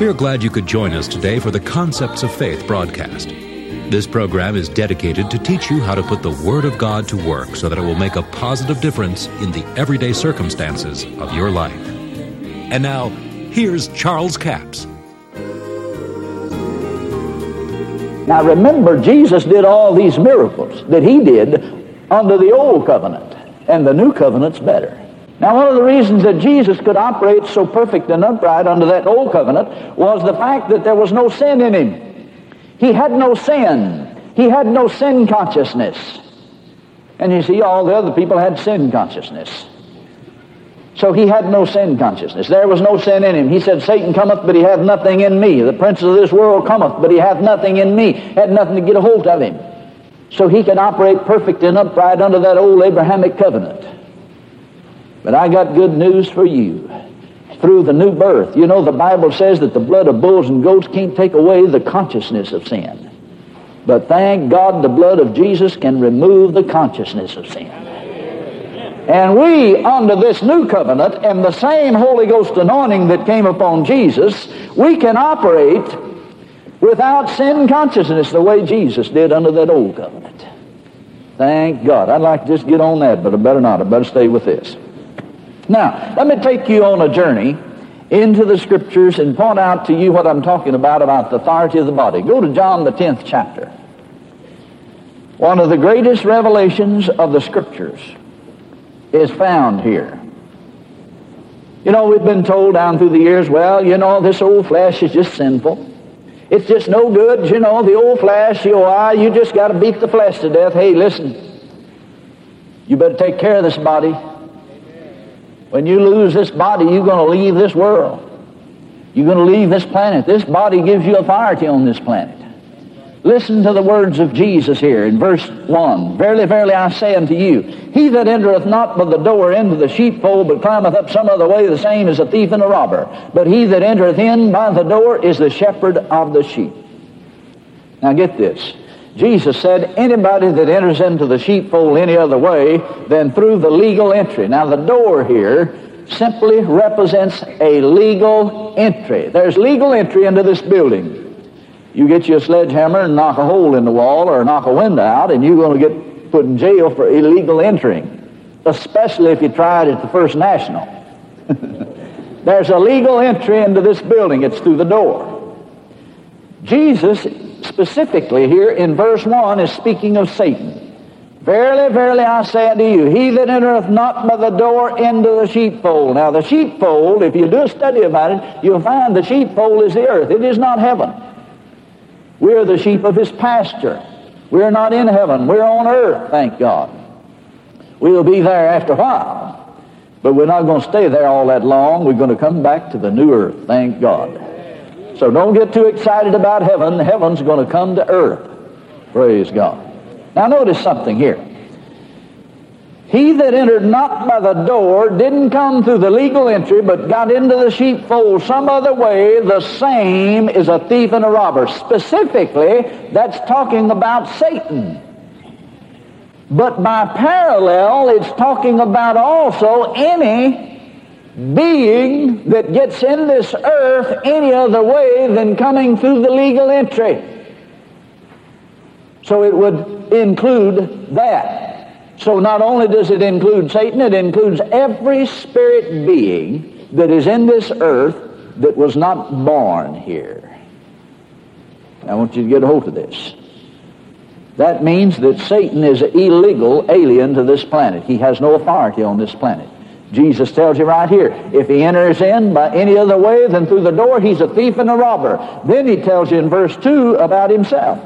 We're glad you could join us today for the Concepts of Faith broadcast. This program is dedicated to teach you how to put the Word of God to work so that it will make a positive difference in the everyday circumstances of your life. And now, here's Charles Capps. Now remember, Jesus did all these miracles that he did under the old covenant, and the new covenant's better. Now, one of the reasons that Jesus could operate so perfect and upright under that old covenant was the fact that there was no sin in him. He had no sin. He had no sin consciousness. And you see, all the other people had sin consciousness. So he had no sin consciousness. There was no sin in him. He said, Satan cometh, but he hath nothing in me. The prince of this world cometh, but he hath nothing in me. Had nothing to get a hold of him. So he could operate perfect and upright under that old Abrahamic covenant. But I got good news for you. Through the new birth, you know, the Bible says that the blood of bulls and goats can't take away the consciousness of sin. But thank God the blood of Jesus can remove the consciousness of sin. And we, under this new covenant and the same Holy Ghost anointing that came upon Jesus, we can operate without sin consciousness the way Jesus did under that old covenant. Thank God. I'd like to just get on that, but I better not. I better stay with this. Now, let me take you on a journey into the scriptures and point out to you what I'm talking about, about the authority of the body. Go to John the 10th chapter. One of the greatest revelations of the scriptures is found here. You know, we've been told down through the years, well, you know, this old flesh is just sinful. It's just no good, you know, the old flesh, you, know, you just got to beat the flesh to death. Hey, listen, you better take care of this body. When you lose this body, you're going to leave this world. You're going to leave this planet. This body gives you authority on this planet. Listen to the words of Jesus here in verse 1. Verily, verily, I say unto you, he that entereth not by the door into the sheepfold, but climbeth up some other way, the same is a thief and a robber. But he that entereth in by the door is the shepherd of the sheep. Now get this. Jesus said, anybody that enters into the sheepfold any other way than through the legal entry. Now, the door here simply represents a legal entry. There's legal entry into this building. You get you a sledgehammer and knock a hole in the wall or knock a window out, and you're going to get put in jail for illegal entering, especially if you tried at the First National. There's a legal entry into this building. It's through the door. Jesus specifically here in verse 1 is speaking of Satan. Verily, verily, I say unto you, he that entereth not by the door into the sheepfold. Now, the sheepfold, if you do a study about it, you'll find the sheepfold is the earth. It is not heaven. We're the sheep of his pasture. We're not in heaven. We're on earth, thank God. We'll be there after a while. But we're not going to stay there all that long. We're going to come back to the new earth, thank God. So don't get too excited about heaven. Heaven's going to come to earth. Praise God. Now notice something here. He that entered not by the door didn't come through the legal entry, but got into the sheepfold some other way. The same is a thief and a robber. Specifically, that's talking about Satan. But by parallel, it's talking about also any being that gets in this earth any other way than coming through the legal entry. So it would include that. So not only does it include Satan, it includes every spirit being that is in this earth that was not born here. I want you to get a hold of this. That means that Satan is an illegal alien to this planet. He has no authority on this planet. Jesus tells you right here, if he enters in by any other way than through the door, he's a thief and a robber. Then he tells you in verse 2 about himself.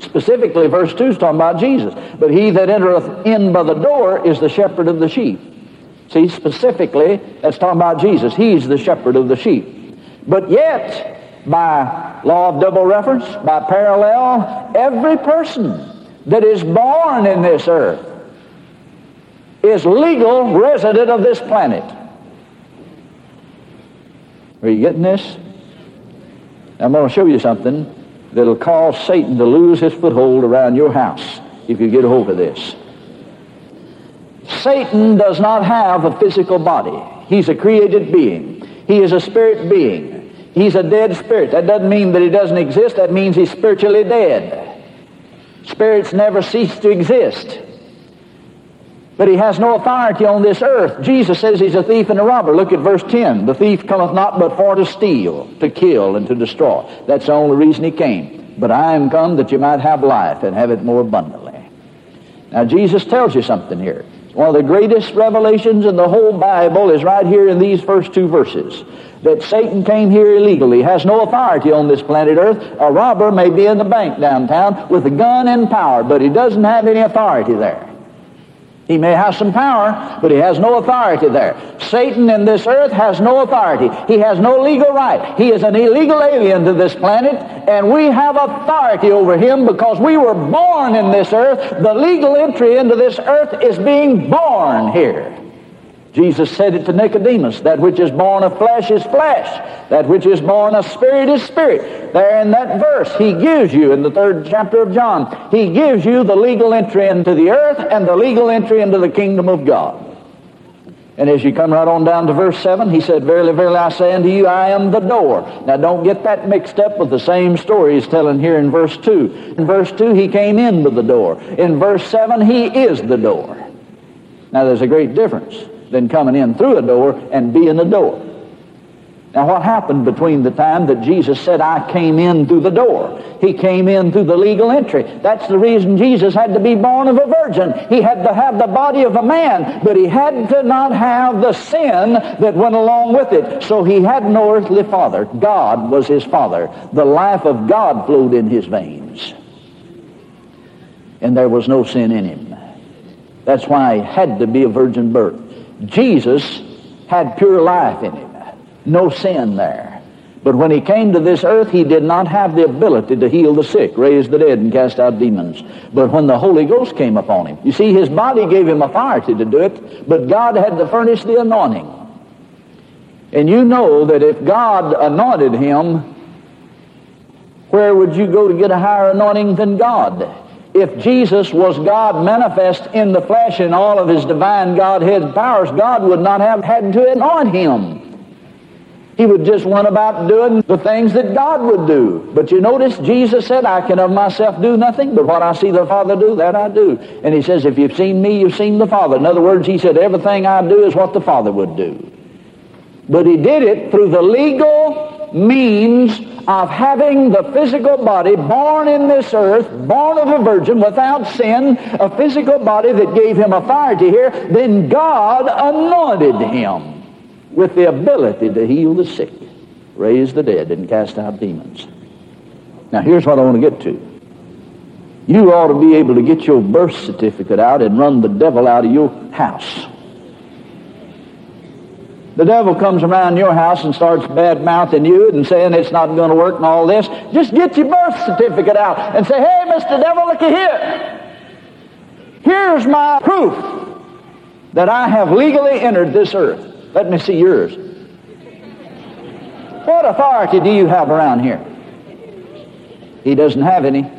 Specifically, verse 2 is talking about Jesus. But he that entereth in by the door is the shepherd of the sheep. See, specifically, that's talking about Jesus. He's the shepherd of the sheep. But yet, by law of double reference, by parallel, every person that is born in this earth is legal resident of this planet. Are you getting this? I'm going to show you something that'll cause Satan to lose his foothold around your house if you get a hold of this. Satan does not have a physical body. He's a created being. He is a spirit being. He's a dead spirit. That doesn't mean that he doesn't exist. That means he's spiritually dead. Spirits never cease to exist. But he has no authority on this earth. Jesus says he's a thief and a robber. Look at verse 10. The thief cometh not but for to steal, to kill, and to destroy. That's the only reason he came. But I am come that you might have life and have it more abundantly. Now Jesus tells you something here. One of the greatest revelations in the whole Bible is right here in these first two verses. That Satan came here illegally, has no authority on this planet Earth. A robber may be in the bank downtown with a gun and power, but he doesn't have any authority there. He may have some power, but he has no authority there. Satan in this earth has no authority. He has no legal right. He is an illegal alien to this planet, and we have authority over him because we were born in this earth. The legal entry into this earth is being born here. Jesus said it to Nicodemus, that which is born of flesh is flesh. That which is born of spirit is spirit. There in that verse, he gives you, in the third chapter of John, he gives you the legal entry into the earth and the legal entry into the kingdom of God. And as you come right on down to verse 7, he said, Verily, verily, I say unto you, I am the door. Now don't get that mixed up with the same story he's telling here in verse 2. In verse 2, he came into the door. In verse 7, he is the door. Now there's a great difference than coming in through a door and being the door. Now, what happened between the time that Jesus said, I came in through the door? He came in through the legal entry. That's the reason Jesus had to be born of a virgin. He had to have the body of a man, but he had to not have the sin that went along with it. So he had no earthly father. God was his father. The life of God flowed in his veins. And there was no sin in him. That's why he had to be a virgin birth. Jesus had pure life in him, no sin there. But when he came to this earth, he did not have the ability to heal the sick, raise the dead, and cast out demons. But when the Holy Ghost came upon him, you see, his body gave him authority to do it, but God had to furnish the anointing. And you know that if God anointed him, where would you go to get a higher anointing than God? If Jesus was God manifest in the flesh in all of his divine Godhead powers, God would not have had to anoint him. He would just went about doing the things that God would do. But you notice Jesus said, I can of myself do nothing, but what I see the Father do, that I do. And he says, if you've seen me, you've seen the Father. In other words, he said, everything I do is what the Father would do. But he did it through the legal means of having the physical body born in this earth, born of a virgin without sin, a physical body that gave him authority here, then God anointed him with the ability to heal the sick, raise the dead, and cast out demons. Now here's what I want to get to. You ought to be able to get your birth certificate out and run the devil out of your house. The devil comes around your house and starts bad mouthing you and saying it's not going to work and all this. Just get your birth certificate out and say, hey, Mr. Devil, looky here. Here's my proof that I have legally entered this earth. Let me see yours. What authority do you have around here? He doesn't have any.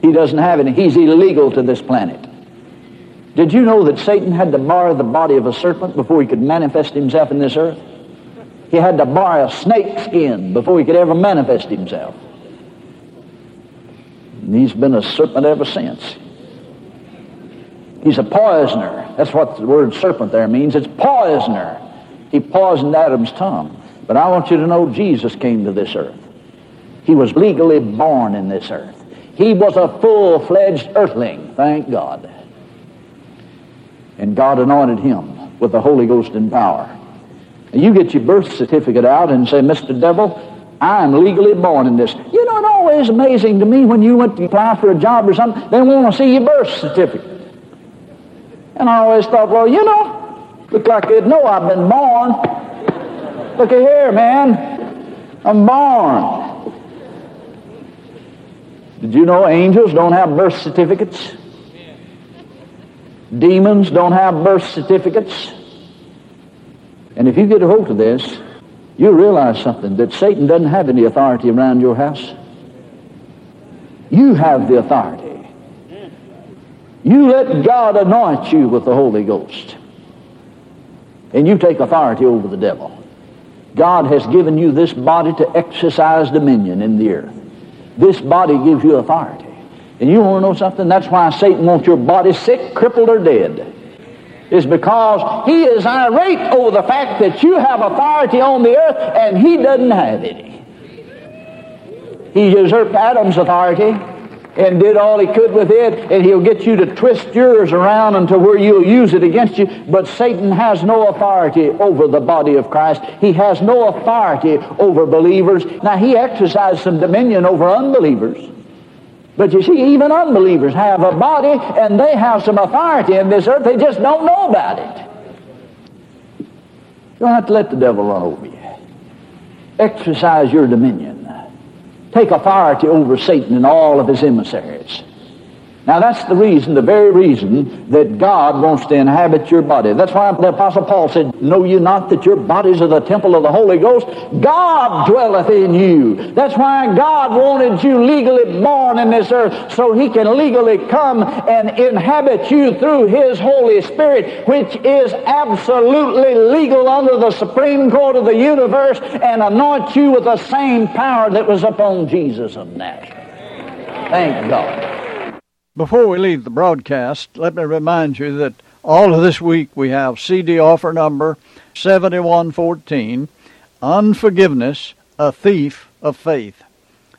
He doesn't have any. He's illegal to this planet. Did you know that Satan had to borrow the body of a serpent before he could manifest himself in this earth? He had to borrow a snake skin before he could ever manifest himself. And he's been a serpent ever since. He's a poisoner. That's what the word serpent there means. It's poisoner. He poisoned Adam's tongue. But I want you to know Jesus came to this earth. He was legally born in this earth. He was a full-fledged earthling, thank God. And God anointed him with the Holy Ghost and power. You get your birth certificate out and say, Mr. Devil, I'm legally born in this. You know, it's always amazing to me when you went to apply for a job or something, they want to see your birth certificate. And I always thought, well, you know, look like they'd know I've been born. Look at here, man. I'm born. Did you know angels don't have birth certificates? Demons don't have birth certificates. And if you get a hold of this, you'll realize something that Satan doesn't have any authority around your house. You have the authority. You let God anoint you with the Holy Ghost. And you take authority over the devil. God has given you this body to exercise dominion in the earth. This body gives you authority. And you want to know something? That's why Satan wants your body sick, crippled, or dead. Is because he is irate over the fact that you have authority on the earth and he doesn't have any. He usurped Adam's authority and did all he could with it, and he'll get you to twist yours around until where you'll use it against you. But Satan has no authority over the body of Christ. He has no authority over believers. Now, he exercised some dominion over unbelievers. But you see, even unbelievers have a body and they have some authority in this earth. They just don't know about it. You don't have to let the devil run over you. Exercise your dominion take authority over Satan and all of his emissaries. Now that's the reason, the very reason that God wants to inhabit your body. That's why the Apostle Paul said, Know you not that your bodies are the temple of the Holy Ghost? God dwelleth in you. That's why God wanted you legally born in this earth, so he can legally come and inhabit you through his Holy Spirit, which is absolutely legal under the Supreme Court of the universe, and anoint you with the same power that was upon Jesus of Nazareth. Thank God. Before we leave the broadcast, let me remind you that all of this week we have CD offer number 7114 Unforgiveness, a Thief of Faith.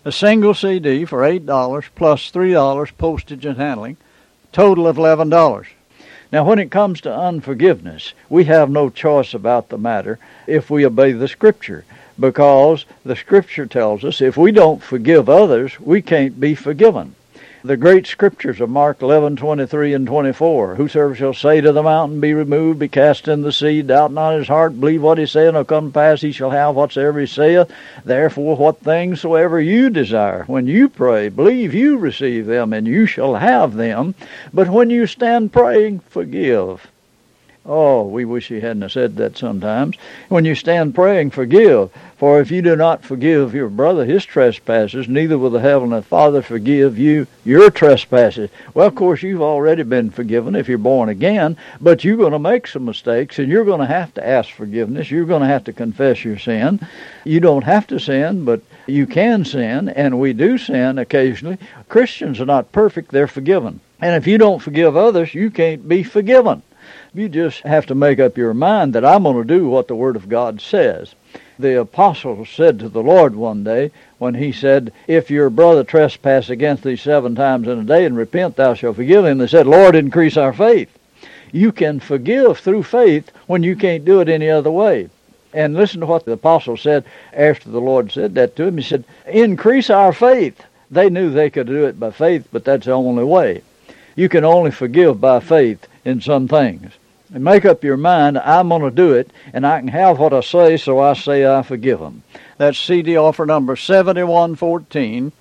A single CD for $8 plus $3 postage and handling, total of $11. Now, when it comes to unforgiveness, we have no choice about the matter if we obey the Scripture, because the Scripture tells us if we don't forgive others, we can't be forgiven the great scriptures of Mark 11, 23 and 24. Whosoever shall say to the mountain, Be removed, be cast in the sea, doubt not his heart, believe what he saith, and it'll come to pass, he shall have whatsoever he saith. Therefore, what things soever you desire, when you pray, believe you receive them, and you shall have them. But when you stand praying, forgive Oh, we wish he hadn't said that sometimes. When you stand praying, forgive. For if you do not forgive your brother his trespasses, neither will the Heavenly Father forgive you your trespasses. Well, of course, you've already been forgiven if you're born again, but you're going to make some mistakes and you're going to have to ask forgiveness. You're going to have to confess your sin. You don't have to sin, but you can sin, and we do sin occasionally. Christians are not perfect, they're forgiven. And if you don't forgive others, you can't be forgiven. You just have to make up your mind that I'm going to do what the Word of God says. The apostle said to the Lord one day when he said, If your brother trespass against thee seven times in a day and repent, thou shalt forgive him. They said, Lord, increase our faith. You can forgive through faith when you can't do it any other way. And listen to what the apostle said after the Lord said that to him. He said, Increase our faith. They knew they could do it by faith, but that's the only way. You can only forgive by faith in some things and make up your mind, I'm going to do it, and I can have what I say, so I say I forgive them. That's CD offer number 7114,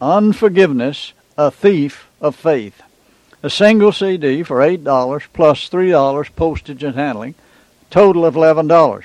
Unforgiveness, a Thief of Faith. A single CD for $8 plus $3 postage and handling, total of $11.